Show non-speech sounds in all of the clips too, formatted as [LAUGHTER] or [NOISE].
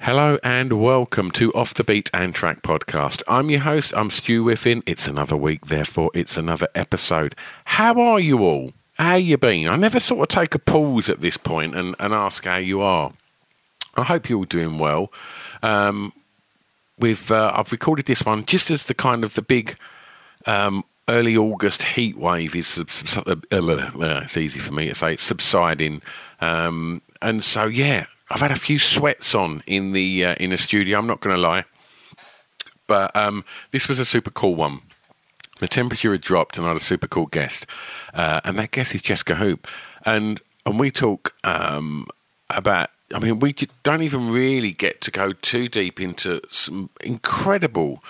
Hello and welcome to Off the Beat and Track podcast. I'm your host, I'm Stu Whiffin. It's another week, therefore it's another episode. How are you all? How you been? I never sort of take a pause at this point and, and ask how you are. I hope you're all doing well. Um, uh, I've recorded this one just as the kind of the big um, early August heat wave is uh, uh, it's easy for me to say it's subsiding, um, and so yeah, I've had a few sweats on in the uh, in the studio. I'm not going to lie, but um, this was a super cool one. The temperature had dropped, and I had a super cool guest, uh, and that guest is Jesca Hoop, and and we talk um, about. I mean, we don't even really get to go too deep into some incredible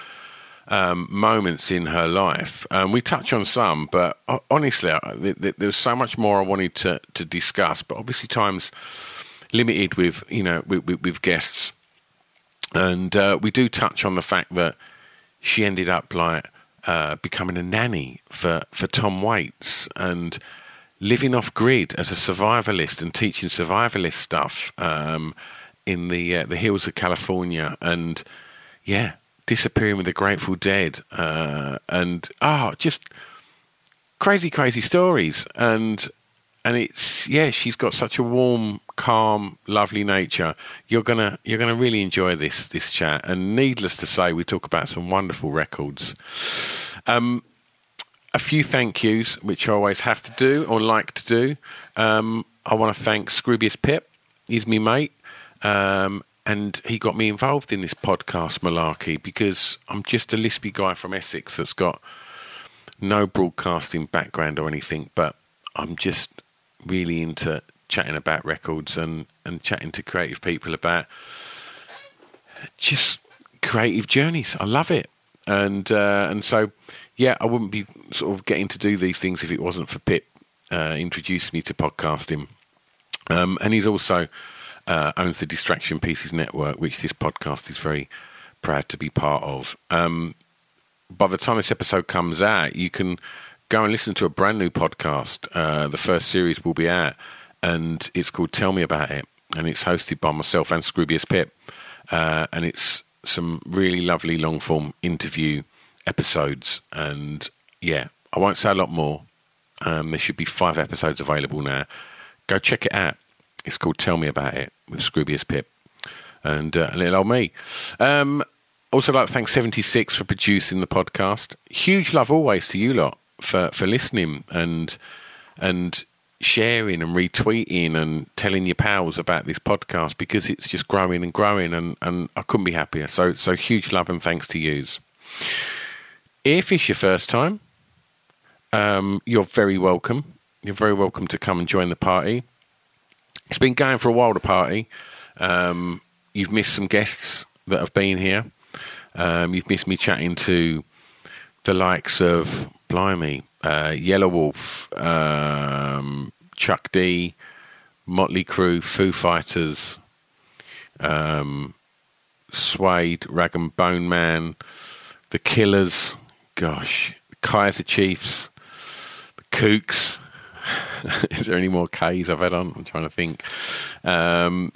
um, moments in her life. Um, we touch on some, but honestly, I, th- th- so much more I wanted to, to discuss. But obviously, time's limited with you know with, with, with guests, and uh, we do touch on the fact that she ended up like uh, becoming a nanny for for Tom Waits and living off grid as a survivalist and teaching survivalist stuff um, in the uh, the hills of California and yeah disappearing with the Grateful Dead uh, and oh just crazy crazy stories. And and it's yeah she's got such a warm calm lovely nature. You're gonna you're gonna really enjoy this this chat. And needless to say we talk about some wonderful records. Um a few thank yous which i always have to do or like to do. Um i want to thank Scroobius Pip. He's me mate. Um and he got me involved in this podcast malarkey because i'm just a lispy guy from essex that's got no broadcasting background or anything, but I'm just really into chatting about records and, and chatting to creative people about just creative journeys. I love it. And uh, and so, yeah, I wouldn't be sort of getting to do these things if it wasn't for Pip uh, introducing me to podcasting. Um, and he's also uh, owns the Distraction Pieces Network, which this podcast is very proud to be part of. Um, by the time this episode comes out, you can go and listen to a brand new podcast. Uh, the first series will be out, and it's called Tell Me About It, and it's hosted by myself and Scroobius Pip, uh, and it's some really lovely long form interview episodes. And yeah, I won't say a lot more. Um, there should be five episodes available now. Go check it out. It's called Tell Me About It with Scroobius Pip and uh, a little old me. Um, also, like to thank 76 for producing the podcast. Huge love always to you lot for, for listening and and sharing and retweeting and telling your pals about this podcast because it's just growing and growing and, and I couldn't be happier. So so huge love and thanks to yous. If it's your first time, um, you're very welcome. You're very welcome to come and join the party. It's been going for a while, the party. Um, you've missed some guests that have been here. Um, you've missed me chatting to the likes of Blimey, uh, Yelawolf, um, Chuck D, Motley Crue, Foo Fighters, um, Suede, Rag and Bone Man, The Killers, gosh, Kaiser Chiefs, The Kooks. [LAUGHS] Is there any more K's I've had on? I'm trying to think. Um,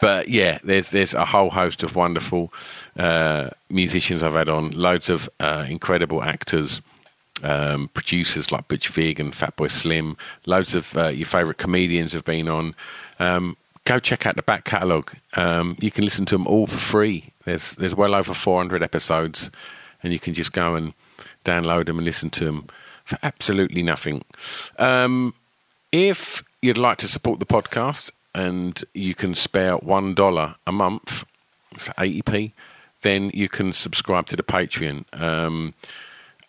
but yeah, there's there's a whole host of wonderful uh, musicians I've had on, loads of uh, incredible actors, um, producers like Butch Vig and Fatboy Slim, loads of uh, your favourite comedians have been on. Um, go check out the back catalogue. Um, you can listen to them all for free. There's there's well over 400 episodes, and you can just go and download them and listen to them for absolutely nothing. Um, if you'd like to support the podcast and you can spare one dollar a month, it's 80p, then you can subscribe to the Patreon.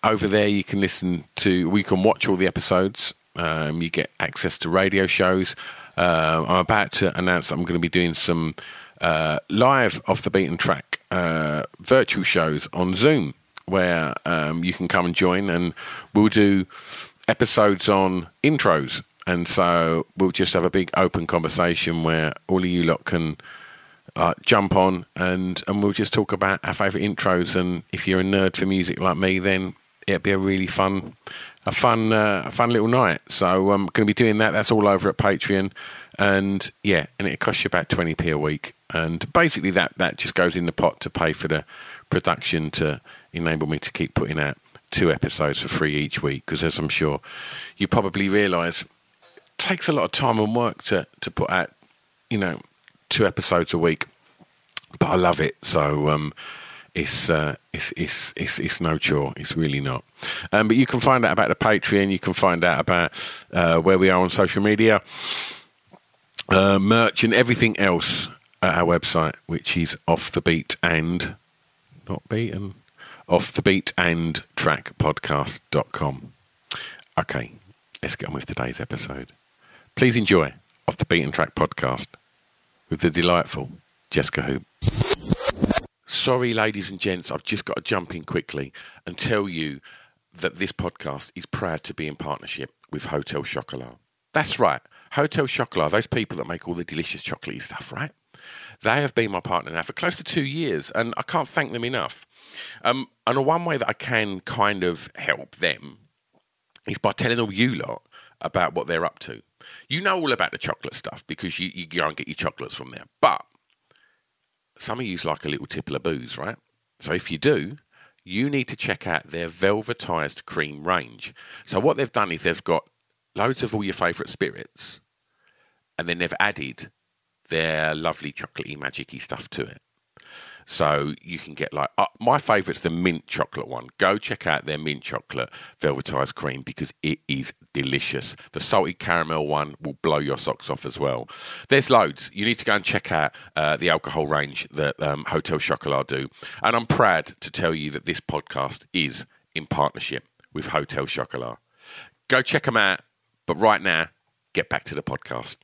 Over there, you can listen to, we can watch all the episodes. Um, you get access to radio shows. Uh, I'm about to announce I'm going to be doing some uh, live off the beaten track uh, virtual shows on Zoom where um, you can come and join, and we'll do episodes on intros. And so we'll just have a big open conversation where all of you lot can uh, jump on and, and we'll just talk about our favourite intros. And if you're a nerd for music like me, then it'll be a really fun, a fun, uh, a fun little night. So I'm going to be doing that. That's all over at Patreon, and yeah, and it costs you about twenty p a week. And basically, that that just goes in the pot to pay for the production to enable me to keep putting out two episodes for free each week. Because as I'm sure you probably realise, takes a lot of time and work to to put out, you know, two episodes a week. But I love it. So um, it's, uh, it's, it's, it's, it's no chore. It's really not. Um, but you can find out about the Patreon. You can find out about uh, where we are on social media, uh, merch, and everything else at our website, which is off the beat and not beaten, off the beat and track podcast.com. Okay, let's get on with today's episode. Please enjoy off the beaten track podcast with the delightful Jesca Hoop. Sorry, ladies and gents, I've just got to jump in quickly and tell you that this podcast is proud to be in partnership with Hotel Chocolat. That's right, Hotel Chocolat, those people that make all the delicious chocolatey stuff, right? They have been my partner now for close to two years, and I can't thank them enough. Um, and one way that I can kind of help them is by telling all you lot about what they're up to. You know all about the chocolate stuff because you, you go and get your chocolates from there. But some of like a little tipple of booze, right? So if you do, you need to check out their velvetized cream range. So what they've done is they've got loads of all your favourite spirits, and then they've added their lovely chocolatey magicy stuff to it. So you can get like uh, my favourite's the mint chocolate one. Go check out their mint chocolate velvetized cream because it is delicious. The salted caramel one will blow your socks off as well. There's loads. You need to go and check out uh, the alcohol range that um, Hotel Chocolat do. And I'm proud to tell you that this podcast is in partnership with Hotel Chocolat. Go check them out. But right now, get back to the podcast.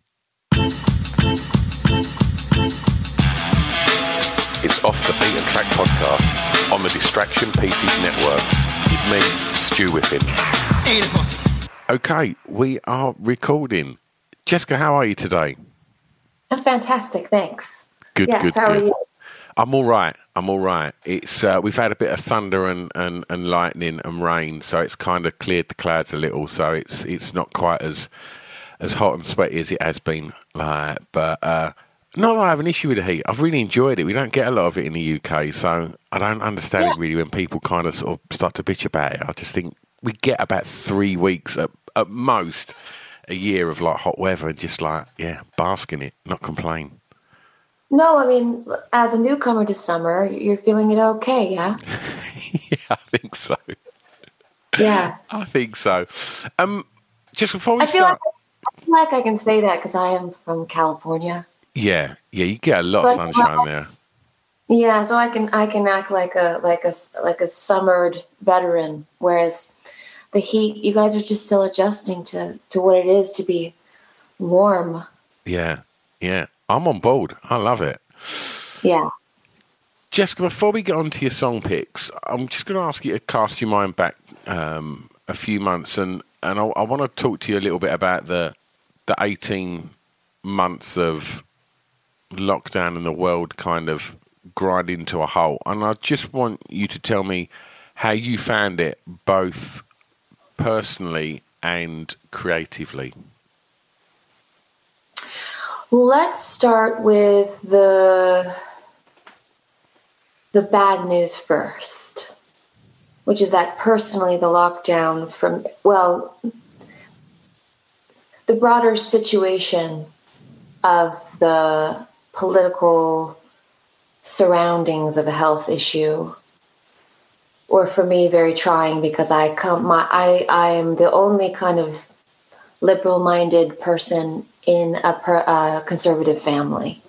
It's Off the Beaten Track podcast on the Distraction Pieces Network with me, Stu Whiffin. Okay, we are recording. Jesca, how are you today? I'm fantastic, thanks. Good, yes, good, how good. are you? I'm all right. I'm all right. It's uh, we've had a bit of thunder and, and, and lightning and rain, so it's kind of cleared the clouds a little. So it's it's not quite as as hot and sweaty as it has been. Like, but uh, not that I have an issue with the heat. I've really enjoyed it. We don't get a lot of it in the UK, so I don't understand Yeah. it really when people kind of sort of start to bitch about it. I just think we get about three weeks at, at most a year of like hot weather and just like yeah, bask in it, not complain. No, I mean, as a newcomer to summer, you're feeling it okay, yeah? [LAUGHS] yeah, I think so. Yeah. I think so. Um, just before we I feel like start, I feel like I can say that because I am from California. Yeah, yeah, you get a lot of But- sunshine there. Yeah, so I can I can act like a like a like a summered veteran, whereas the heat, you guys are just still adjusting to to what it is to be warm. Yeah, yeah, I'm on board. I love it. Yeah. Jesca, before we get on to your song picks, I'm just going to ask you to cast your mind back um, a few months, and and I, I want to talk to you a little bit about the the 18 months of lockdown and the world kind of grinding to a halt. And I just want you to tell me how you found it, both personally and creatively. Let's start with the the bad news first, which is that personally the lockdown from well the broader situation of the political surroundings of a health issue were for me very trying because I come my I I am the only kind of liberal minded person in a, per, conservative family.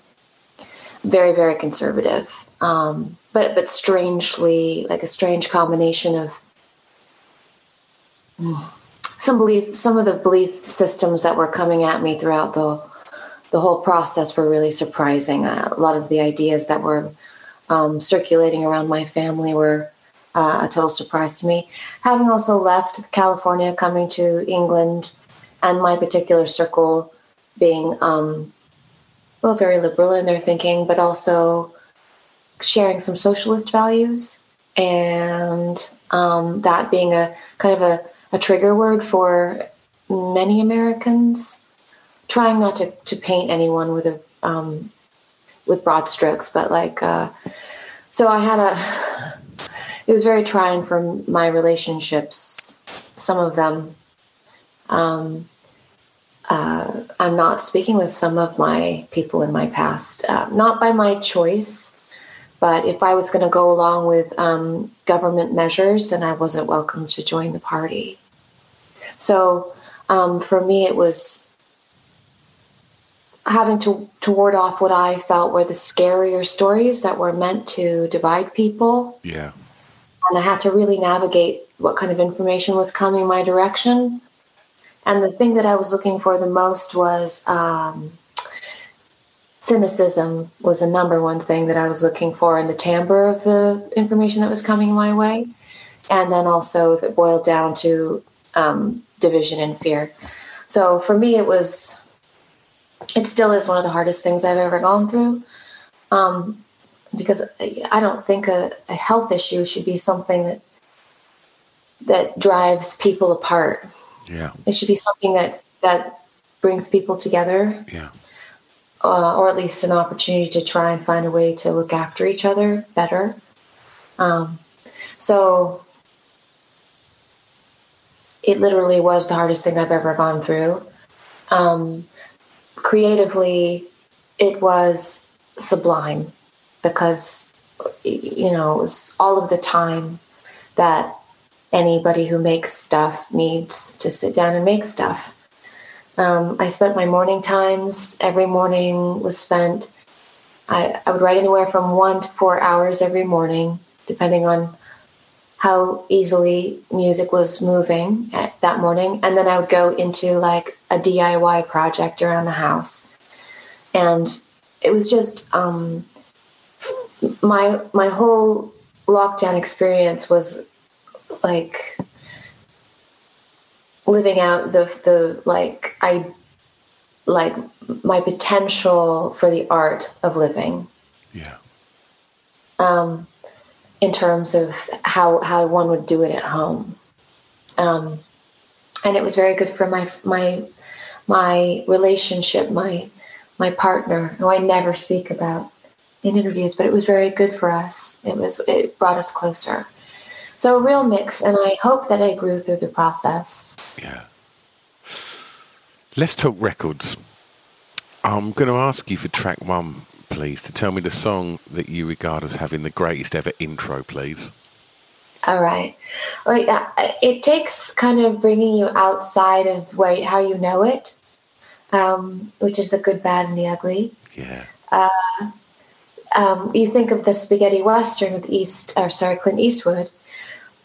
Very very conservative, um, but but strangely like a strange combination of some belief some of the belief systems that were coming at me throughout the the whole process were really surprising. Uh, a lot of the ideas that were um, circulating around my family were uh, a total surprise to me. Having also left California, coming to England, and my particular circle being um, well, very liberal in their thinking, but also sharing some socialist values, and um, that being a kind of a, a trigger word for many Americans. Trying not to, to paint anyone with a um, with broad strokes, but like uh, so I had a it was very trying for my relationships. Some of them, um, uh, I'm not speaking with some of my people in my past, uh, not by my choice, but if I was going to go along with um, government measures, then I wasn't welcome to join the party. So um, for me, it was having to, to ward off what I felt were the scarier stories that were meant to divide people. Yeah and I had to really navigate what kind of information was coming my direction. And the thing that I was looking for the most was um, cynicism was the number one thing that I was looking for in the timbre of the information that was coming my way. And then also if it boiled down to um, division and fear. So for me, it was, it still is one of the hardest things I've ever gone through. Um, because I don't think a, a health issue should be something that that drives people apart. Yeah, it should be something that that brings people together. Yeah, uh, or at least an opportunity to try and find a way to look after each other better. Um, so it literally was the hardest thing I've ever gone through. Um, creatively, it was sublime because you know it was all of the time that anybody who makes stuff needs to sit down and make stuff. Um, I spent my morning times. Every morning was spent. I, I would write anywhere from one to four hours every morning, depending on how easily music was moving at that morning. And then I would go into like a DIY project around the house. And it was just um, my my whole lockdown experience was like living out the the like I like my potential for the art of living. Yeah. Um, in terms of how how one would do it at home. Um, and it was very good for my my my relationship, my my partner, who I never speak about in interviews, but it was very good for us. It was it brought us closer. So a real mix, and I hope that I grew through the process. Yeah. Let's talk records. I'm going to ask you for track one, please, to tell me the song that you regard as having the greatest ever intro, please. All right. Well, it takes kind of bringing you outside of where, how you know it, um, which is the good, bad, and the ugly. Yeah. Uh, um, you think of the spaghetti western with East, or sorry, Clint Eastwood,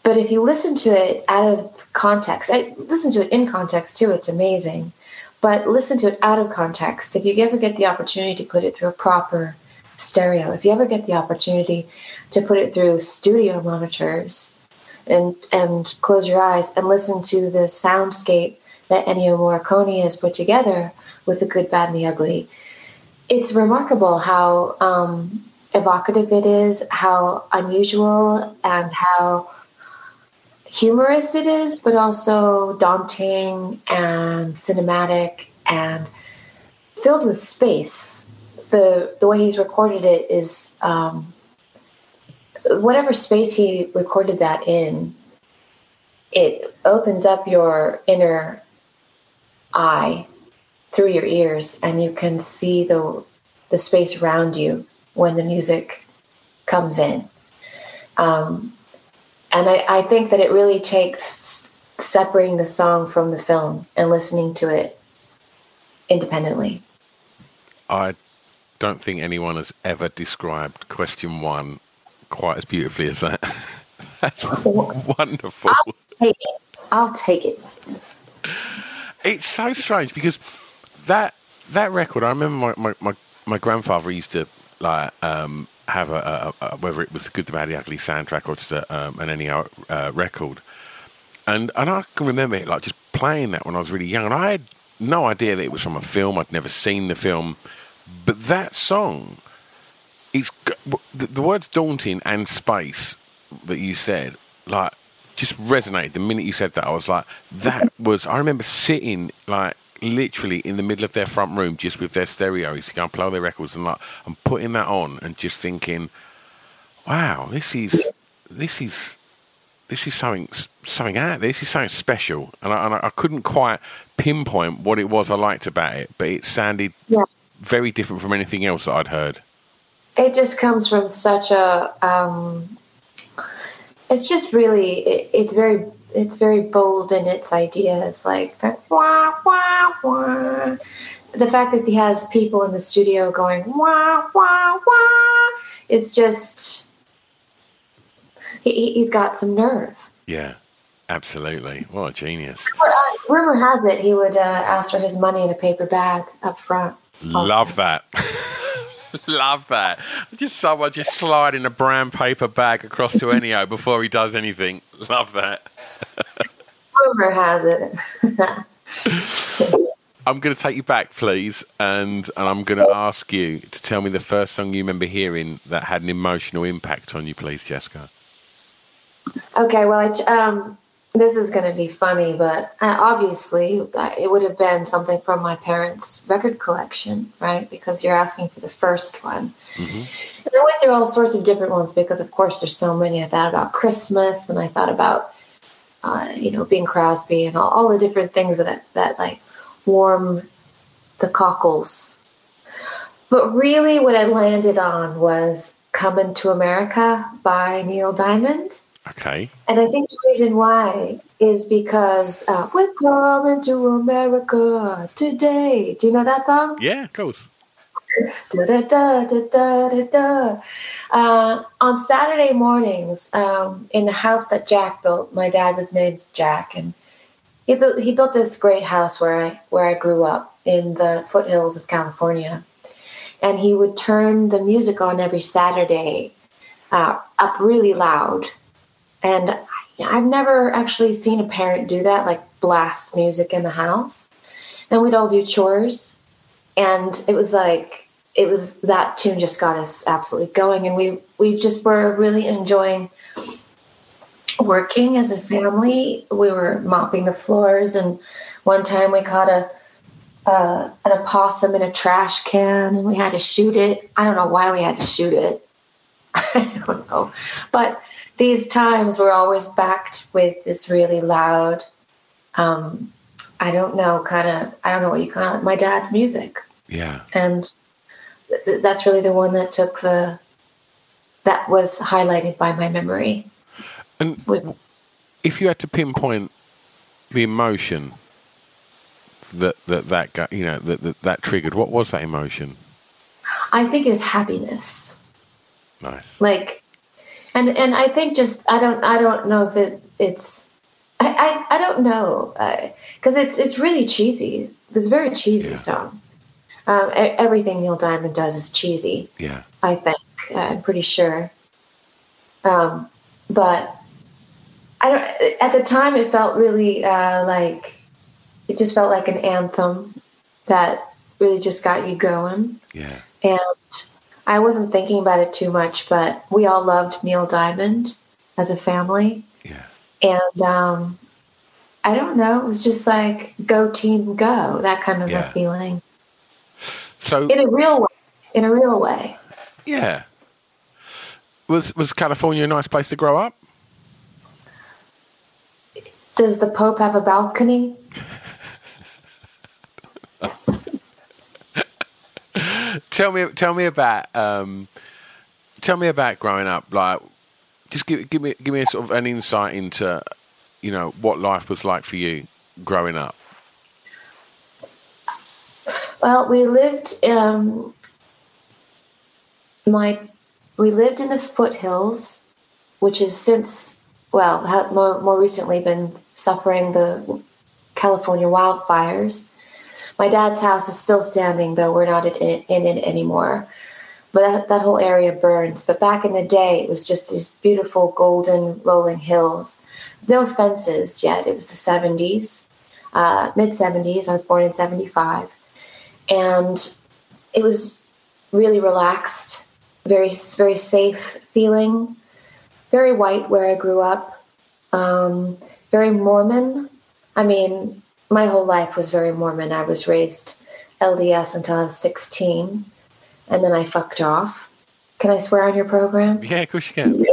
but if you listen to it out of context, I listen to it in context too. It's amazing, but listen to it out of context. If you ever get the opportunity to put it through a proper stereo, if you ever get the opportunity to put it through studio monitors, and and close your eyes and listen to the soundscape that Ennio Morricone has put together with the good, bad, and the ugly it's remarkable how um, evocative it is, how unusual, and how humorous it is, but also daunting and cinematic and filled with space. The the way he's recorded it is um, whatever space he recorded that in. It opens up your inner eye through your ears and you can see the the space around you when the music comes in. Um, and I, I think that it really takes separating the song from the film and listening to it independently. I don't think anyone has ever described question one quite as beautifully as that. [LAUGHS] That's wonderful. I'll take it. I'll take it. It's so strange because that that record. I remember my, my, my, my grandfather used to like um, have a, a, a, whether it was the good, the bad, the ugly soundtrack or just a, um, an Ennio uh, record, and and I can remember it like just playing that when I was really young, and I had no idea that it was from a film. I'd never seen the film, but that song, it's the, the words daunting and space that you said, like just resonated the minute you said that. I was like, that was. I remember sitting like literally in the middle of their front room, just with their stereos, to go and play all their records, and like, and putting that on, and just thinking, wow, this is this is this is something something out. there. This is something special, and I, and I couldn't quite pinpoint what it was I liked about it, but it sounded yeah. very different from anything else that I'd heard. It just comes from such a. Um, it's just really. It, it's very. It's very bold in its ideas, like that. Wah wah wah. The fact that he has people in the studio going wah wah wah. It's just. He, he's got some nerve. Yeah. Absolutely. What a genius. Uh, rumor has it he would uh, ask for his money in a paper bag up front. Love that. [LAUGHS] [LAUGHS] Love that. Just someone just sliding a brown paper bag across to Ennio [LAUGHS] before he does anything. Love that. Rumor has it. [LAUGHS] I'm going to take you back, please, and and I'm going to ask you to tell me the first song you remember hearing that had an emotional impact on you, please, Jesca. Okay, well, it's um, this is going to be funny, but uh, obviously uh, it would have been something from my parents' record collection, right? Because you're asking for the first one. Mm-hmm. And I went through all sorts of different ones because, of course, there's so many. I thought about Christmas, and I thought about, uh, you know, Bing Crosby, and all, all the different things that that like warm the cockles. But really, what I landed on was "Coming to America" by Neil Diamond. Okay. And I think the reason why is because uh, we're coming to America today. Do you know that song? Yeah, of course. Da, da, da. Uh, on Saturday mornings, um, in the house that Jack built, my dad was named Jack, and he built he built this great house where I where I grew up in the foothills of California, and he would turn the music on every Saturday uh, up really loud and I've never actually seen a parent do that, like blast music in the house. And we'd all do chores. And it was like, it was that tune just got us absolutely going. And we, we just were really enjoying working as a family. We were mopping the floors. And one time we caught a, uh, an opossum in a trash can and we had to shoot it. I don't know why we had to shoot it. [LAUGHS] I don't know. But these times were always backed with this really loud, um, I don't know, kind of, I don't know what you call it, my dad's music. Yeah. And th- that's really the one that took the, that was highlighted by my memory. And with, if you had to pinpoint the emotion that that that got, you know that, that that triggered, what was that emotion? I think it's happiness. Nice. Like and and I think just I don't I don't know if it it's I I, I don't know because uh, it's it's really cheesy. It's a very cheesy yeah. song. Um, everything Neil Diamond does is cheesy. Yeah, I think uh, I'm pretty sure. Um, but I don't. At the time, it felt really uh, like it just felt like an anthem that really just got you going. Yeah, and I wasn't thinking about it too much, but we all loved Neil Diamond as a family. Yeah. And um, I don't know, it was just like go team go, that kind of yeah. a feeling. So in a real way, in a real way. Yeah. Was was California a nice place to grow up? Does the Pope have a balcony? [LAUGHS] tell me, tell me about, um, tell me about growing up. Like, just give give me give me a sort of an insight into, you know, what life was like for you growing up. Well, we lived um, my we lived in the foothills, which has since well more more recently been suffering the California wildfires. My dad's house is still standing, though we're not in, in it anymore. But that, that whole area burns. But back in the day, it was just these beautiful golden rolling hills. No fences yet. It was the 70s, uh, mid 70s. I was born in 75. And it was really relaxed, very, very safe feeling, very white where I grew up, um, very Mormon. I mean, my whole life was very Mormon. I was raised LDS until I was 16, and then I fucked off. Can I swear on your program? Yeah, of course you can.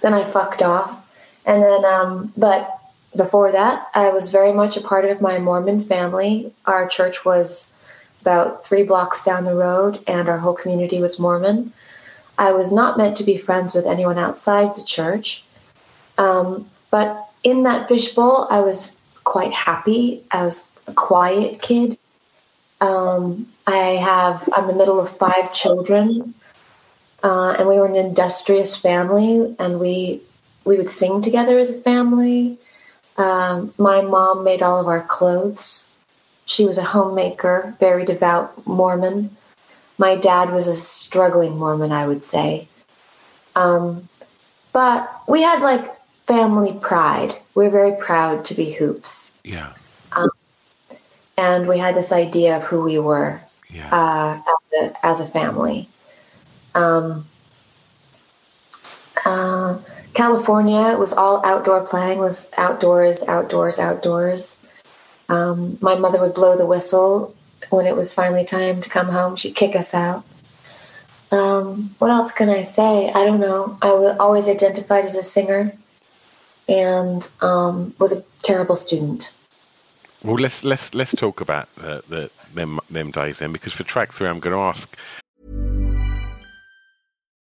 Then I fucked off. And then, um, but before that, I was very much a part of my Mormon family. Our church was about three blocks down the road, and our whole community was Mormon. I was not meant to be friends with anyone outside the church. Um, but in that fishbowl, I was quite happy. as a quiet kid. Um, I have, I'm the middle of five children, uh, and we were an industrious family, and we we would sing together as a family. Um, my mom made all of our clothes. She was a homemaker, very devout Mormon. My dad was a struggling Mormon, I would say. Um, but we had like family pride. We we're very proud to be hoops. Yeah. Um, and we had this idea of who we were Yeah. uh, as, a, as a family. Um, uh, California was all outdoor playing, was outdoors, outdoors, outdoors. Um, my mother would blow the whistle when it was finally time to come home. She'd kick us out. Um, what else can I say? I don't know. I was always identified as a singer and um, was a terrible student. Well, let's let's let's talk about the, the them them days then, because for track three, I'm going to ask.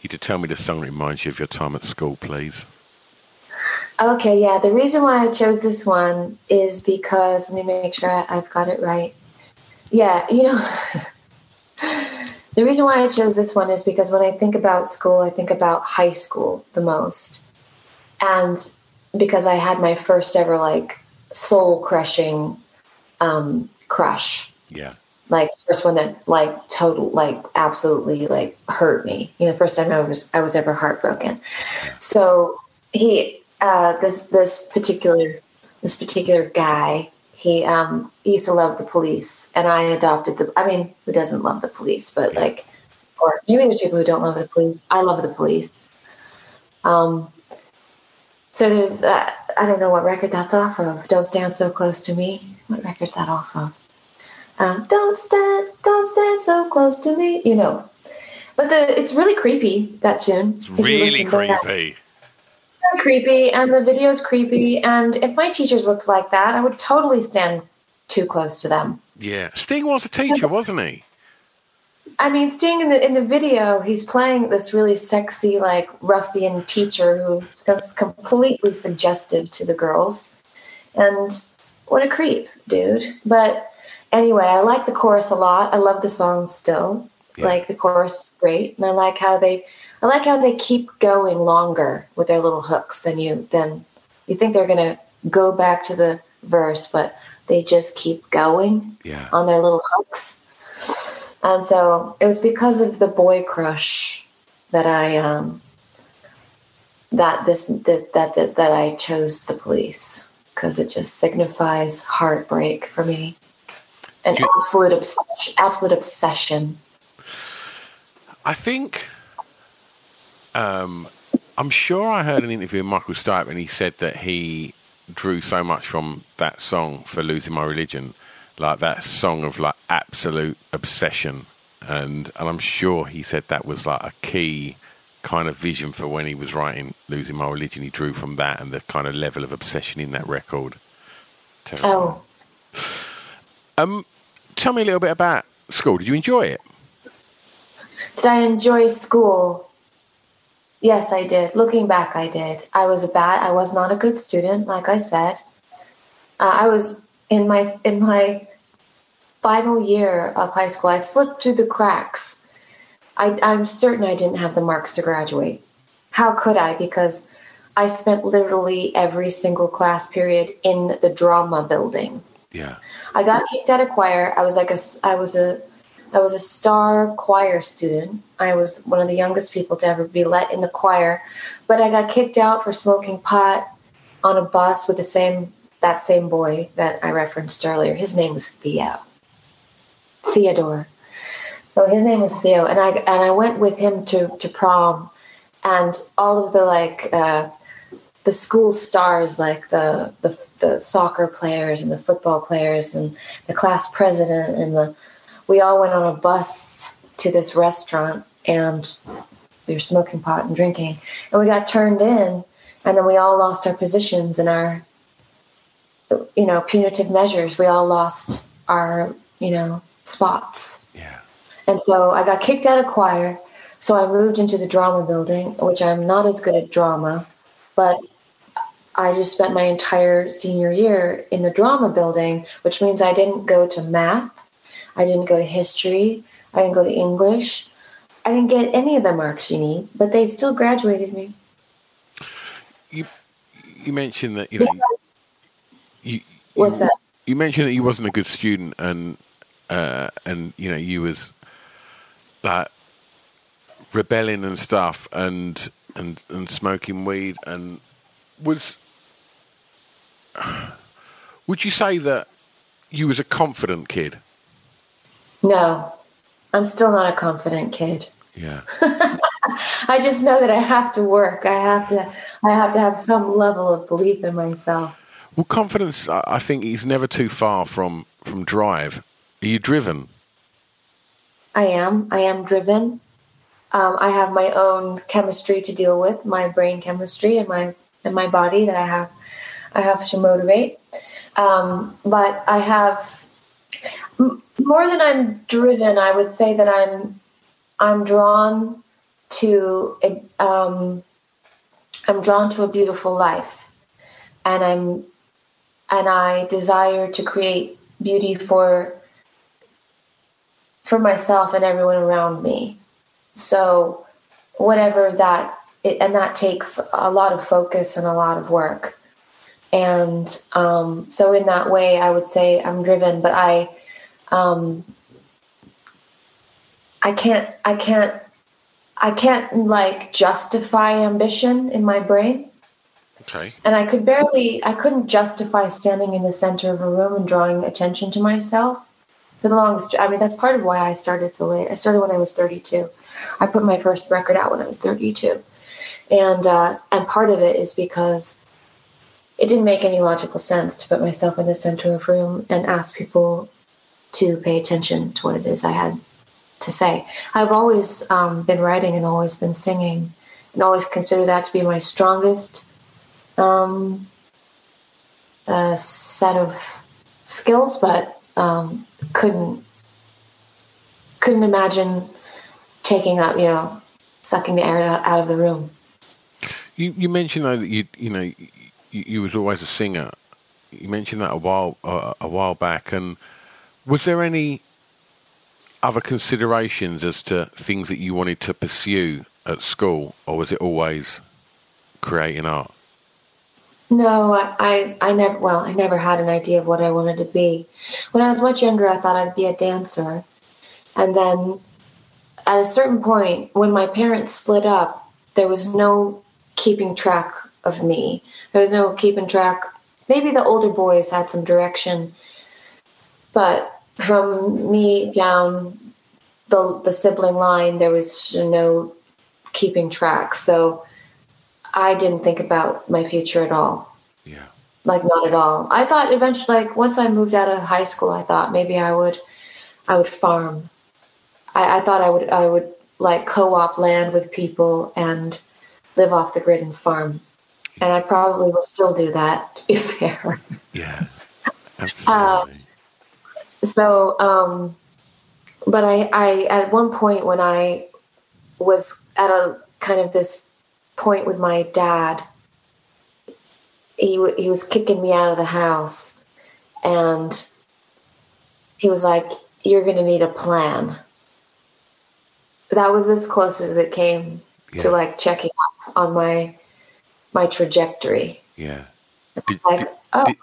You to tell me the song reminds you of your time at school, please. Okay, yeah. The reason why I chose this one is because let me make sure I, I've got it right. Yeah, you know, [LAUGHS] the reason why I chose this one is because when I think about school, I think about high school the most, and because I had my first ever like soul crushing um, crush, Yeah. Like first one that like total like absolutely like hurt me. You know, first time I was I was ever heartbroken. So he uh, this this particular this particular guy he um he used to love the police and I adopted the I mean who doesn't love the police? But like or maybe there's people who don't love the police. I love the police. Um so there's uh, I don't know what record that's off of. Don't stand so close to me. What record's that off of Um, don't stand, don't stand so close to me. You know, but the it's really creepy that tune. It's really creepy. Creepy, and the video's creepy. And if my teachers looked like that, I would totally stand too close to them. Yeah, Sting was a teacher, [LAUGHS] wasn't he? I mean, Sting in the in the video, he's playing this really sexy, like ruffian teacher who who's completely suggestive to the girls, and what a creep, dude. But anyway, I like the chorus a lot. I love the song still. Yeah. Like the chorus is great, and I like how they, I like how they keep going longer with their little hooks than you than you think they're gonna go back to the verse, but they just keep going yeah. on their little hooks. And so it was because of the boy crush that I um that this, this that, that that I chose the police because it just signifies heartbreak for me. An you, absolute obsession, absolute obsession. I think um, I'm sure I heard an interview with Michael Stipe and he said that he drew so much from that song for losing my religion like that song of like absolute obsession. And and I'm sure he said that was like a key kind of vision for when he was writing losing my religion. He drew from that and the kind of level of obsession in that record. Terrible. oh. Um tell me a little bit about school did you enjoy it did I enjoy school Yes, I did. Looking back, I did. I was a bad. I was not a good student, like I said. Uh, I was in my in my final year of high school. I slipped through the cracks. I, I'm certain I didn't have the marks to graduate. How could I? Because I spent literally every single class period in the drama building. Yeah. I got kicked out of choir. I was like a I was a I was a star choir student. I was one of the youngest people to ever be let in the choir, but I got kicked out for smoking pot on a bus with the same that same boy that I referenced earlier. His name was Theo. Theodore. So his name was Theo, and I and I went with him to to prom, and all of the like uh, the school stars, like the, the the soccer players and the football players and the class president and the we all went on a bus to this restaurant and we were smoking pot and drinking and we got turned in and then we all lost our positions and our you know punitive measures. We all lost our you know spots. Yeah. And so i got kicked out of choir. So i moved into the drama building which i'm not as good at drama but i just spent my entire senior year in the drama building which means i didn't go to math I didn't go to history. I didn't go to English. I didn't get any of the marks you need, but they still graduated me. You you mentioned that you know you, what's that? You mentioned that you wasn't a good student, and uh, and you know you was like rebelling and stuff, and and and smoking weed, and was. Would you say that you was a confident kid? No, I'm still not a confident kid. Yeah. [LAUGHS] I just know that I have to work. I have to. I have to have some level of belief in myself. Well, confidence, I think, is never too far from from drive. Are you driven? I am. I am driven. Um, I have my own chemistry to deal with, my brain chemistry and my and my body that I have. I have to motivate. Um, but I have more than I'm driven, I would say that I'm I'm drawn to a, um, I'm drawn to a beautiful life, and I'm and I desire to create beauty for for myself and everyone around me. So whatever that it, and that takes a lot of focus and a lot of work. And um, so in that way, I would say I'm driven, but I um, I can't I can't I can't like justify ambition in my brain. Okay. And I could barely I couldn't justify standing in the center of a room and drawing attention to myself for the longest I mean that's part of why I started so late. I started when I was 32. I put my first record out when I was 32. And uh, and part of it is because it didn't make any logical sense to put myself in the center of room and ask people to pay attention to what it is I had to say. I've always um, been writing and always been singing, and always consider that to be my strongest um, uh, set of skills, but um, couldn't couldn't imagine taking up, you know, sucking the air out of the room. You you mentioned though that you you know you, you was always a singer. You mentioned that a while uh, a while back, and was there any other considerations as to things that you wanted to pursue at school, or was it always creating art? No, I, I never. Well, I never had an idea of what I wanted to be. When I was much younger, I thought I'd be a dancer, and then at a certain point, when my parents split up, there was no keeping track of me. There was no keeping track. Maybe the older boys had some direction, but from me down the the sibling line, there was no keeping track. So I didn't think about my future at all. Yeah. Like not at all. I thought eventually, like once I moved out of high school, I thought maybe I would, I would farm. I, I thought I would, I would like co-op land with people and live off the grid and farm. And I probably will still do that, [LAUGHS] to be fair. Yeah. [LAUGHS] Absolutely. Uh, so, um, but I, I, at one point when I was at a kind of this point with my dad, he he was kicking me out of the house, and he was like, "You're going to need a plan." That was as close as it came yeah. to like checking on my my trajectory. Yeah. Did, like, did, oh, did...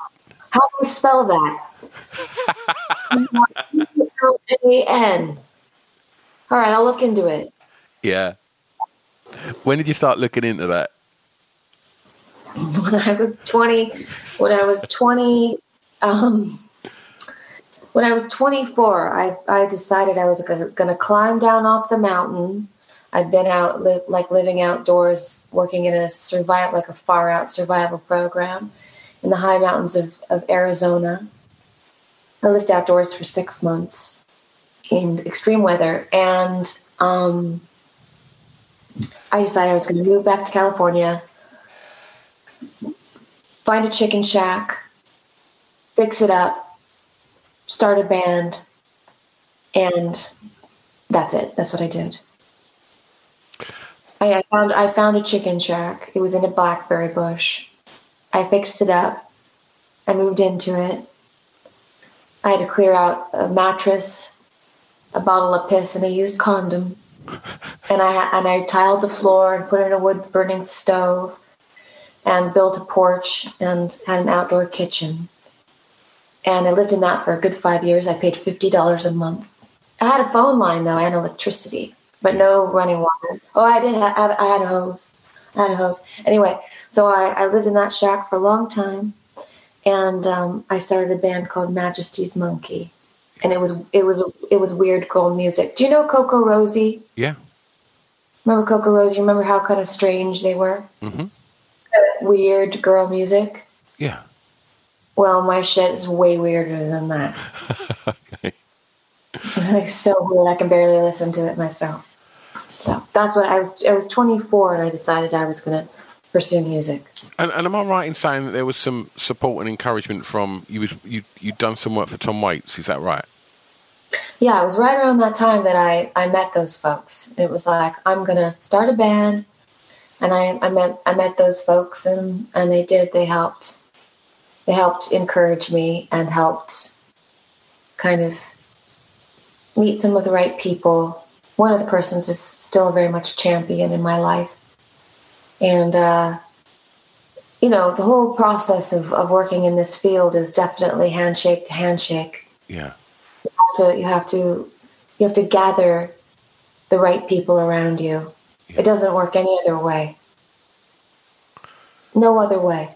how do you spell that? A [LAUGHS] N. [LAUGHS] All right, I'll look into it. Yeah. When did you start looking into that? When I was twenty. When I was twenty. Um, when I was 24, I, I decided I was going to climb down off the mountain. I'd been out, li- like living outdoors, working in a survival, like a far out survival program in the high mountains of, of Arizona. I lived outdoors for six months in extreme weather, and um, I decided I was going to move back to California, find a chicken shack, fix it up, start a band, and that's it. That's what I did. I, I found I found a chicken shack. It was in a blackberry bush. I fixed it up. I moved into it. I had to clear out a mattress, a bottle of piss, and a used condom. [LAUGHS] And I and I tiled the floor and put in a wood burning stove, and built a porch and had an outdoor kitchen. And I lived in that for a good five years. I paid fifty dollars a month. I had a phone line though. I had electricity, but no running water. Oh, I did. Have, I had a hose. I had a hose. Anyway, so I, I lived in that shack for a long time and um, I started a band called Majesty's Monkey, and it was it was it was weird girl music. Do you know CocoRosie? Yeah. Remember CocoRosie? Remember how kind of strange they were? Mm-hmm. Weird girl music. Yeah. Well, my shit is way weirder than that. [LAUGHS] okay. It's like so weird. I can barely listen to it myself. So that's what I was. I was 24, and I decided I was gonna pursue music. And, and, am I right in saying that there was some support and encouragement from you? Was you you'd done some work for Tom Waits? Is that right? Yeah, it was right around that time that I I met those folks. It was like I'm gonna start a band, and I I met I met those folks, and and they did. They helped. They helped encourage me and helped kind of meet some of the right people. One of the persons is still very much a champion in my life and, uh, you know, the whole process of, of working in this field is definitely handshake to handshake. Yeah. You have to, you have to, you have to gather the right people around you. Yeah. It doesn't work any other way. No other way.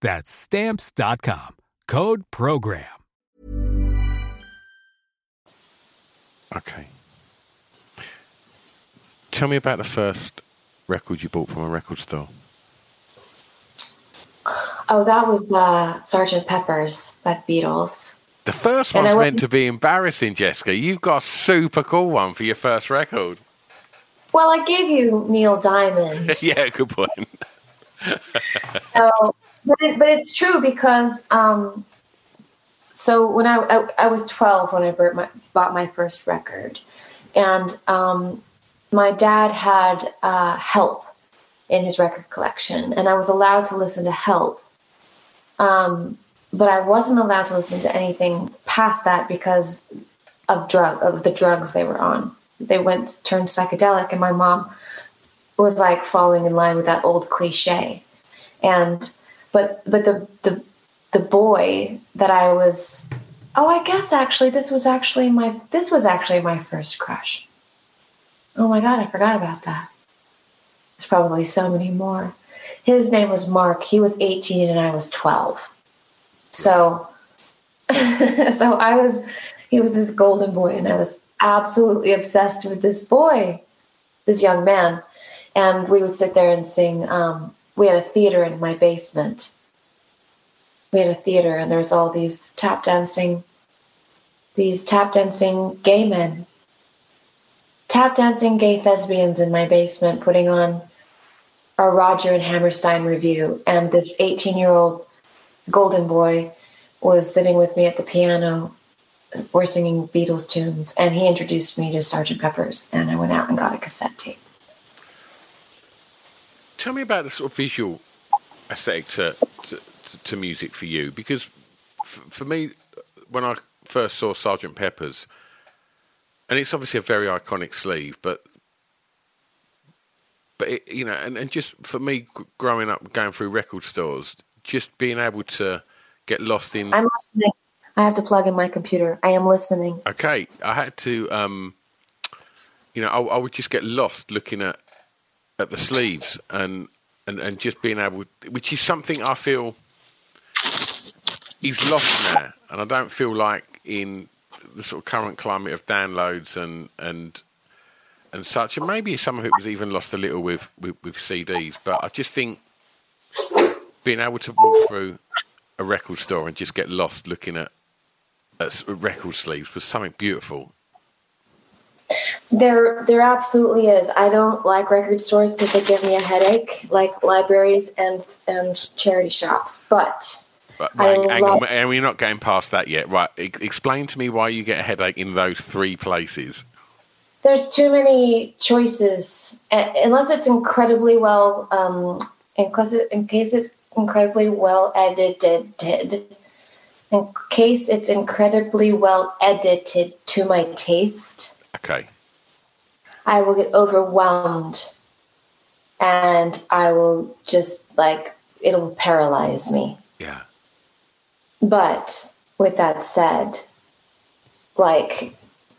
That's stamps.com. Code program. Okay. Tell me about the first record you bought from a record store. Oh, that was uh, Sergeant Pepper's by Beatles. The first one's meant to be embarrassing, Jesca. You've got a super cool one for your first record. Well, I gave you Neil Diamond. [LAUGHS] yeah, good point. So but, it, but it's true because um, so when I, I, I was 12 when I bought my, bought my first record, and um, my dad had uh, Help in his record collection, and I was allowed to listen to Help. Um, but I wasn't allowed to listen to anything past that because of drug of the drugs they were on. They went turned psychedelic, and my mom was like falling in line with that old cliche. And but but the the the boy that I was oh I guess actually this was actually my this was actually my first crush. Oh my god, I forgot about that. There's probably so many more. His name was Mark. He was 18 and I was 12. So [LAUGHS] so I was he was this golden boy and I was absolutely obsessed with this boy, this young man. And we would sit there and sing um, we had a theater in my basement. We had a theater, and there was all these tap dancing, these tap dancing gay men, tap dancing gay thespians in my basement, putting on a Roger and Hammerstein review. and this 18 year old golden boy was sitting with me at the piano. We're singing Beatles tunes, and he introduced me to Sergeant Pepper's, and I went out and got a cassette tape tell me about the sort of visual aesthetic to, to, to music for you, because f- for me, when I first saw Sergeant Pepper's, and it's obviously a very iconic sleeve, but but it, you know, and, and just for me, growing up, going through record stores, just being able to get lost in. I'm listening. I have to plug in my computer. I am listening. Okay, I had to. Um, you know, I, I would just get lost looking at at the sleeves and and and just being able, which is something I feel he's lost now, and I don't feel like in the sort of current climate of downloads and and and such, and maybe some of it was even lost a little with, with, with CDs. But I just think being able to walk through a record store and just get lost looking at, at record sleeves was something beautiful. There, there absolutely is. I don't like record stores because they give me a headache, like libraries and and charity shops. But Right, hang love- on, and we're not going past that yet. Right, e- explain to me why you get a headache in those three places. there's too many choices unless it's incredibly well um case, it, in case it's incredibly well edited in case it's incredibly well edited to my taste Okay. i will get overwhelmed and i will just like it'll paralyze me Yeah. But with that said, like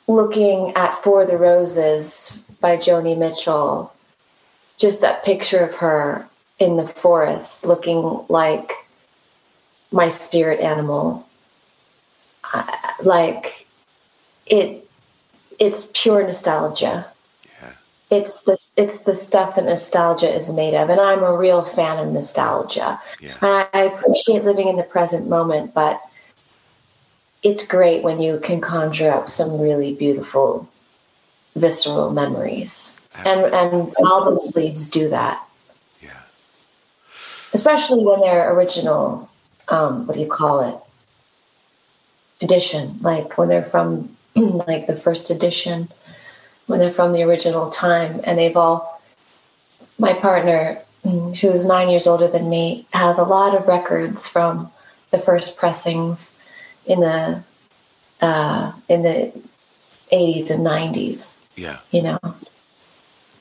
looking at For the Roses by Joni Mitchell, just that picture of her in the forest looking like my spirit animal. I, like it it's pure nostalgia. It's the it's the stuff that nostalgia is made of, and I'm a real fan of nostalgia. Yeah. I appreciate living in the present moment, but it's great when you can conjure up some really beautiful, visceral memories. And and album sleeves do that. Yeah. Especially when they're original. Um, what do you call it? Edition, like when they're from [CLEARS THROAT] like the first edition, when they're from the original time, and they've all. My partner, mm, who's nine years older than me, has a lot of records from the first pressings in the uh, in the 80s and 90s, Yeah. you know,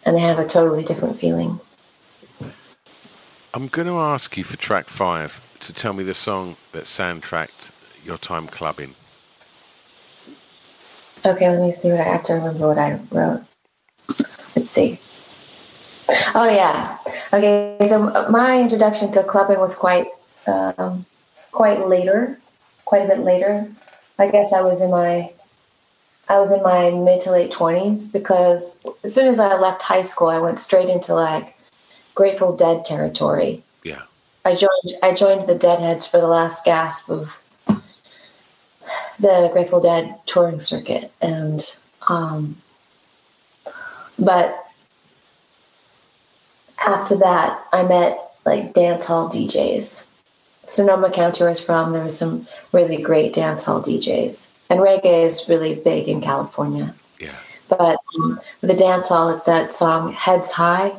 and they have a totally different feeling. I'm going to ask you for track five to tell me the song that soundtracked your time clubbing. Okay, let me see what I have to remember what I wrote. Let's see. Oh yeah. Okay, so my introduction to clubbing was quite um, quite later, quite a bit later. I guess I was in my I was in my mid to late twenties because as soon as I left high school, I went straight into like Grateful Dead territory. Yeah. I joined I joined the Deadheads for the last gasp of the Grateful Dead touring circuit, and um, but after that, I met like dance hall DJs. Sonoma County was from. There was some really great dance hall DJs, and reggae is really big in California. Yeah. But um, the dance hall, it's that song "Heads High"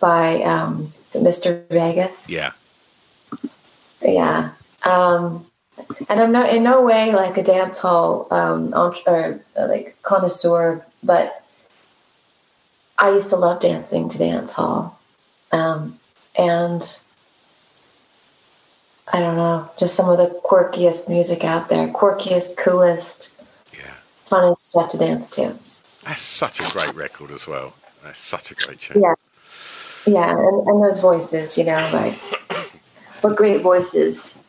by um, Mr. Vegas. Yeah. Yeah. Um, and I'm not in no way like a dance hall um, or uh, like connoisseur, but I used to love dancing to dance hall. Um, and I don't know, just some of the quirkiest music out there, quirkiest, coolest, yeah. funnest stuff to dance to. That's such a great record as well. That's such a great tune. Yeah. Yeah, and, and those voices, you know, like what great voices.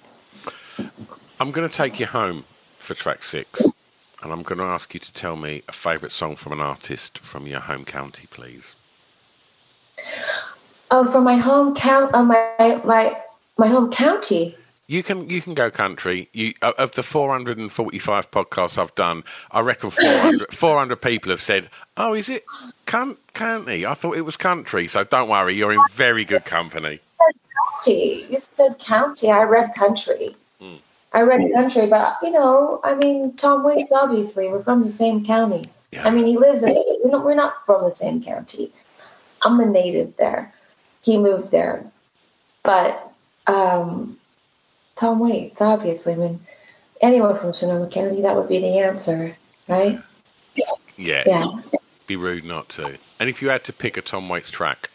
I'm going to take you home for track six, and I'm going to ask you to tell me a favourite song from an artist from your home county, please. Oh, for my home count, oh my my my home county. You can you can go country. You uh, of the 445 podcasts I've done, I reckon 400, [LAUGHS] 400 people have said, "Oh, is it can- county? I thought it was country." So don't worry, you're in very good company. County. You said county. I read country. I read country, but you know, I mean, Tom Waits. Obviously, we're from the same county. I mean, he lives in. We're not, we're not from the same county. I'm a native there. He moved there, but um, Tom Waits. Obviously, I mean, anyone from Sonoma County, that would be the answer, right? Yeah, Yeah. be rude not to. And if you had to pick a Tom Waits track,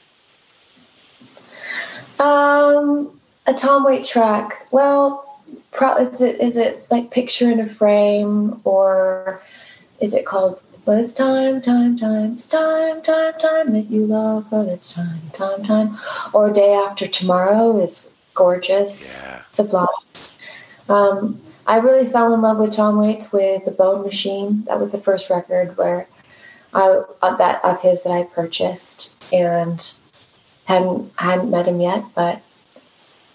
Um, a Tom Waits track. Well, pro- is it is it like Picture in a Frame or is it called? Well, it's time, time, time, it's time, time, time that you love. Well, it's time, time, time. Or Day After Tomorrow is gorgeous, sublime. Um, I really fell in love with Tom Waits with The Bone Machine. That was the first record where I uh, that of his that I purchased and hadn't hadn't met him yet, but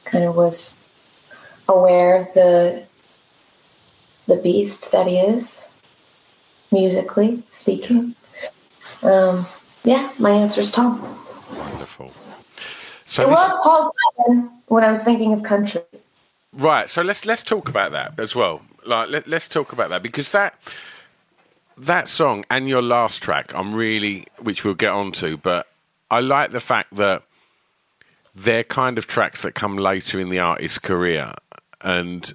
kind of was aware of the the beast that he is, musically speaking. Um, yeah, my answer is Tom. wonderful. it So this, was Paul Simon when I was thinking of country. Right. So let's let's talk about that as well. Like let, let's talk about that because that that song and your last track, I'm really, which we'll get onto, but I like the fact that they're kind of tracks that come later in the artist's career. And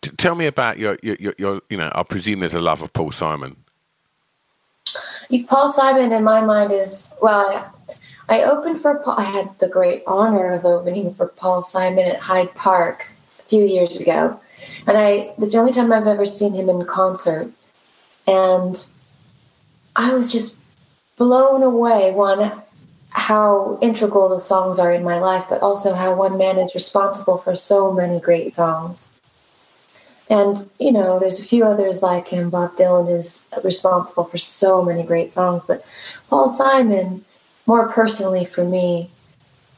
t- tell me about your, your, your, your, you know, I presume there's a love of Paul Simon. Paul Simon, in my mind, is well. I, I opened for Paul. I had the great honor of opening for Paul Simon at Hyde Park a few years ago, and I. It's the only time I've ever seen him in concert, and I was just blown away. One, how integral the songs are in my life, but also how one man is responsible for so many great songs. And, you know, there's a few others like him. Bob Dylan is responsible for so many great songs, but Paul Simon, more personally for me,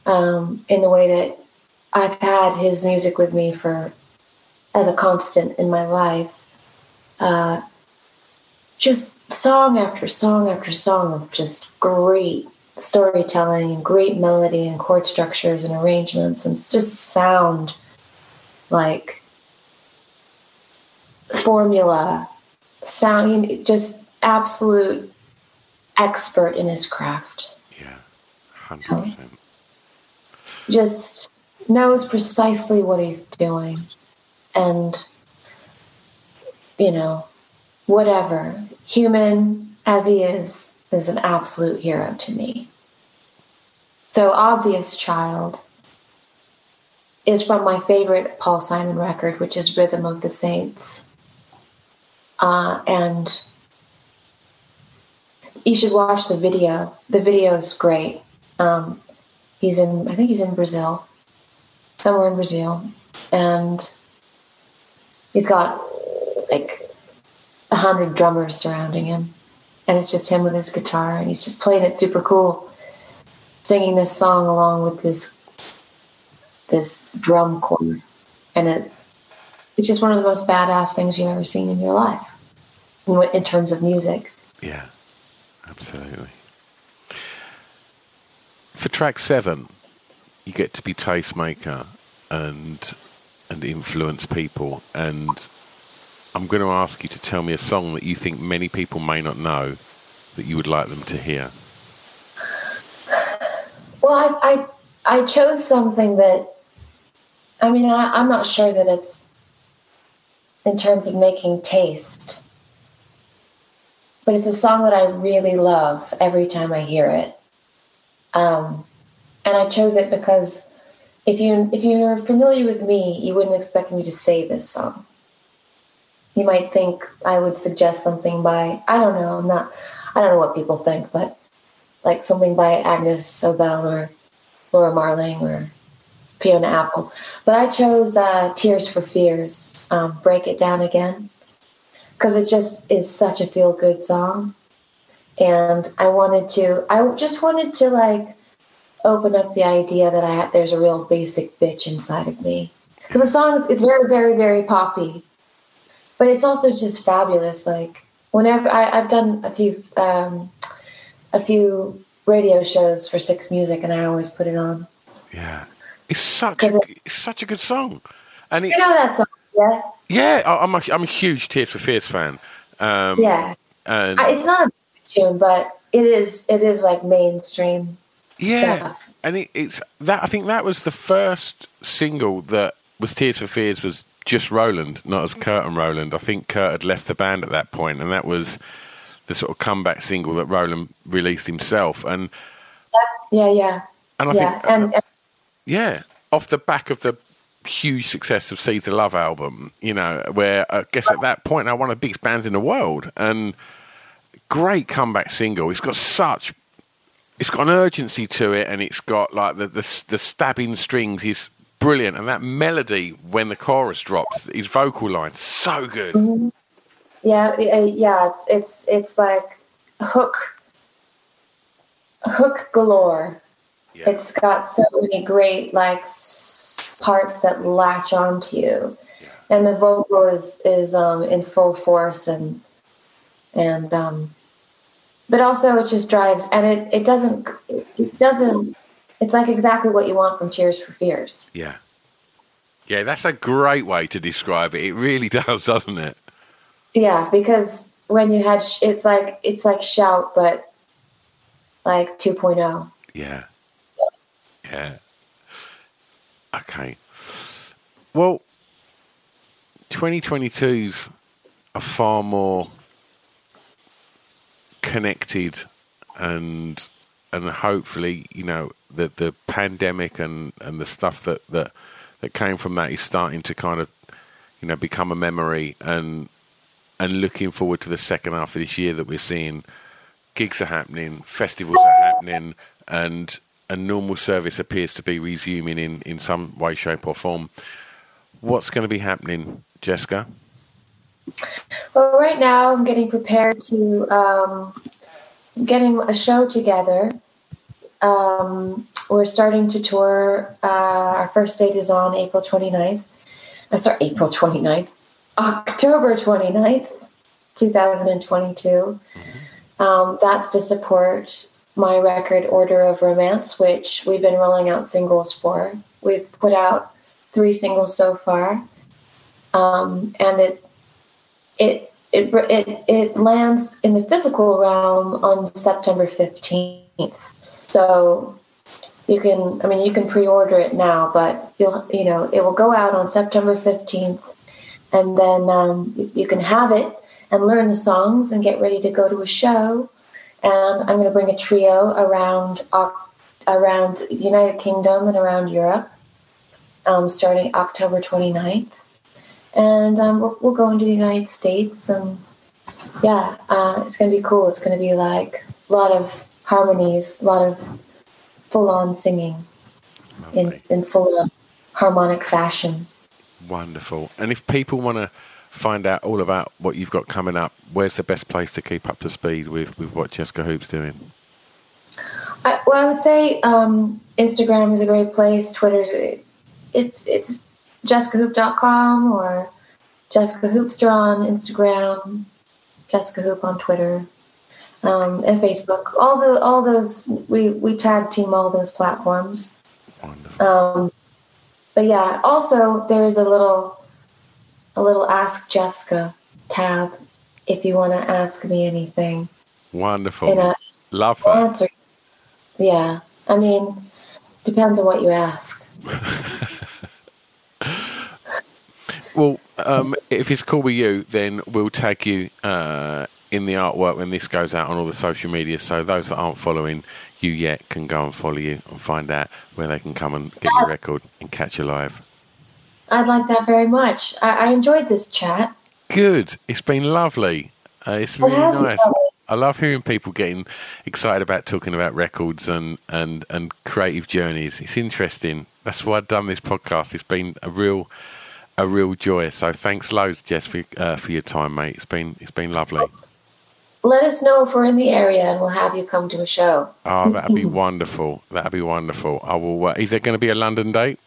um, in the way that I've had his music with me for as a constant in my life, uh, just song after song after song of just great storytelling and great melody and chord structures and arrangements and just sound like formula. Sound just absolute expert in his craft. Yeah 100% just knows precisely what he's doing and you know whatever human as he is is an absolute hero to me. So obvious child is from my favorite paul simon record which is rhythm of the saints. Uh, and you should watch the video. The video is great. Um, he's in, I think he's in Brazil, somewhere in Brazil, and he's got like a hundred drummers surrounding him, and it's just him with his guitar, and he's just playing it super cool, singing this song along with this this drum corps, and it it's just one of the most badass things you've ever seen in your life in, in terms of music. Yeah, absolutely. For track seven, you get to be tastemaker and and influence people. And I'm going to ask you to tell me a song that you think many people may not know that you would like them to hear. Well, I I, I chose something that I mean I, I'm not sure that it's in terms of making taste. But it's a song that I really love every time I hear it. Um, and I chose it because if you if you're familiar with me, you wouldn't expect me to say this song. You might think I would suggest something by I don't know, I'm not I don't know what people think, but like something by Agnes Obel or Laura Marling or Fiona Apple. But I chose uh, Tears for Fears, um, Break It Down Again, because it just is such a feel good song. And I wanted to, I just wanted to like open up the idea that I there's a real basic bitch inside of me. Because the song is it's very, very, very poppy, but it's also just fabulous. Like whenever I, I've done a few, um, a few radio shows for Six Music, and I always put it on. Yeah, it's such a, it, it's such a good song, and it's, you know that song, yeah. Yeah, I'm a, I'm a huge Tears for Fears fan. Um, yeah, and it's not a tune, but it is it is like mainstream. Yeah, stuff. and it, it's that I think that was the first single that was Tears for Fears was just Roland, not as Curt and Roland. I think Curt had left the band at that point, and that was the sort of comeback single that Roland released himself. And yeah, yeah, and I yeah, think and, and yeah, off the back of the huge success of Seeds of Love album, you know, where I guess at that point now one of the biggest bands in the world and great comeback single. It's got such it's got an urgency to it and it's got like the the, the stabbing strings is brilliant and that melody when the chorus drops, his vocal line so good. Mm-hmm. Yeah, yeah, it's it's it's like hook hook galore. Yeah. It's got so many great like parts that latch onto you, yeah. and the vocal is is um, in full force and and um, but also it just drives and it it doesn't it doesn't it's like exactly what you want from Tears for Fears. Yeah. Yeah, that's a great way to describe it. It really [LAUGHS] does, doesn't it? Yeah, because when you had, sh- it's like it's like shout, but like 2.0. Yeah. Yeah. Okay. Well, 2022's a far more connected and and hopefully, you know, the the pandemic and, and the stuff that, that that came from that is starting to kind of, you know, become a memory and and looking forward to the second half of this year that we're seeing gigs are happening, festivals are happening, and a normal service appears to be resuming in, in some way, shape, or form. What's going to be happening, Jesca? Well, right now I'm getting prepared to um, getting a show together. Um, we're starting to tour. Uh, our first date is on April 29th. Uh, sorry, April 29th. [LAUGHS] October 29th, 2022. Um, that's to support my record Order of Romance, which we've been rolling out singles for. We've put out three singles so far, um, and it it it it it lands in the physical realm on September fifteenth. So you can, I mean, you can pre-order it now, but you'll, you know, it will go out on September fifteenth, and then um, you, can have it and learn the songs and get ready to go to a show. And I'm going to bring a trio around around the United Kingdom and around Europe, um, starting October 29th. And um, we'll, we'll, go into the United States, and yeah, uh, it's going to be cool. It's going to be like a lot of harmonies, a lot of full-on singing in, in full-on harmonic fashion. Wonderful. And if people want to find out all about what you've got coming up, where's the best place to keep up to speed with, with what Jesca Hoop's doing? I, well, I would say um, Instagram is a great place. Twitter's it's it's jescahoop.com or Jesca Hoopster on Instagram, Jesca Hoop on Twitter, um, and Facebook. All the all those we we tag team all those platforms. Wonderful. Um, but yeah, also there is a little a little Ask Jesca tab if you want to ask me anything. Wonderful. A, Love that. Answer. Yeah. I mean, depends on what you ask. [LAUGHS] well, um, if it's cool with you, then we'll tag you uh, in the artwork when this goes out on all the social media. So those that aren't following you yet can go and follow you and find out where they can come and get your record and catch you live. I'd like that very much. I, I enjoyed this chat. Good. It's been lovely. Uh, it's really it nice. I love hearing people getting excited about talking about records and, and, and creative journeys. It's interesting. That's why I've done this podcast. It's been a real a real joy. So thanks loads, Jess, for, uh, for your time, mate. It's been it's been lovely. Let us know if we're in the area, and we'll have you come to a show. Oh, that'd be [LAUGHS] wonderful. That'd be wonderful. I will. Uh, is there going to be a London date?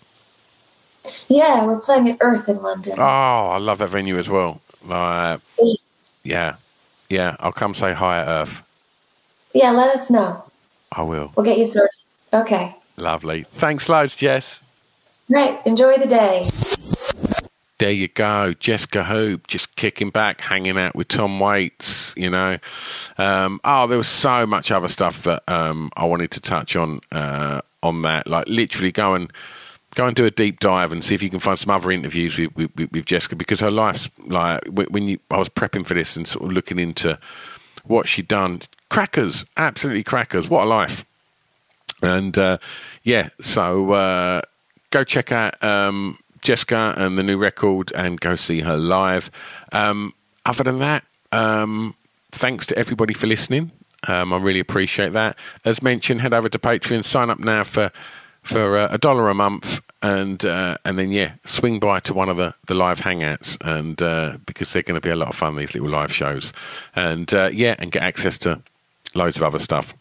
Yeah, we're playing at Earth in London. Oh, I love that venue as well. Uh, yeah, yeah. I'll come say hi at Earth. Yeah, let us know. I will. We'll get you sorted. Okay. Lovely. Thanks loads, Jess. Right. Enjoy the day. There you go, Jesca Hoop, just kicking back, hanging out with Tom Waits. You know, um, oh, there was so much other stuff that um, I wanted to touch on uh, on that. Like literally going go and do a deep dive and see if you can find some other interviews with, with, with Jesca because her life's like when you I was prepping for this and sort of looking into what she'd done. Crackers, absolutely crackers. What a life! And uh, yeah, so uh, go check out um, Jesca and the new record and go see her live. Um, other than that, um, thanks to everybody for listening. Um, I really appreciate that. As mentioned, head over to Patreon, sign up now for for uh, a dollar a month, and uh, and then yeah, swing by to one of the, the live hangouts, and uh, because they're going to be a lot of fun these little live shows, and uh, yeah, and get access to loads of other stuff.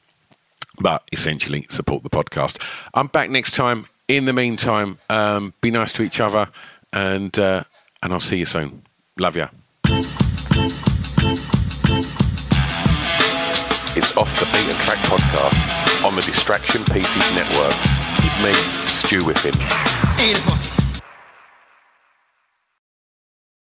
But essentially, support the podcast. I'm back next time. In the meantime, um, be nice to each other, and uh, and I'll see you soon. Love ya. It's off the beat and track podcast on the Distraction Pieces Network with me, Stu Whiffen.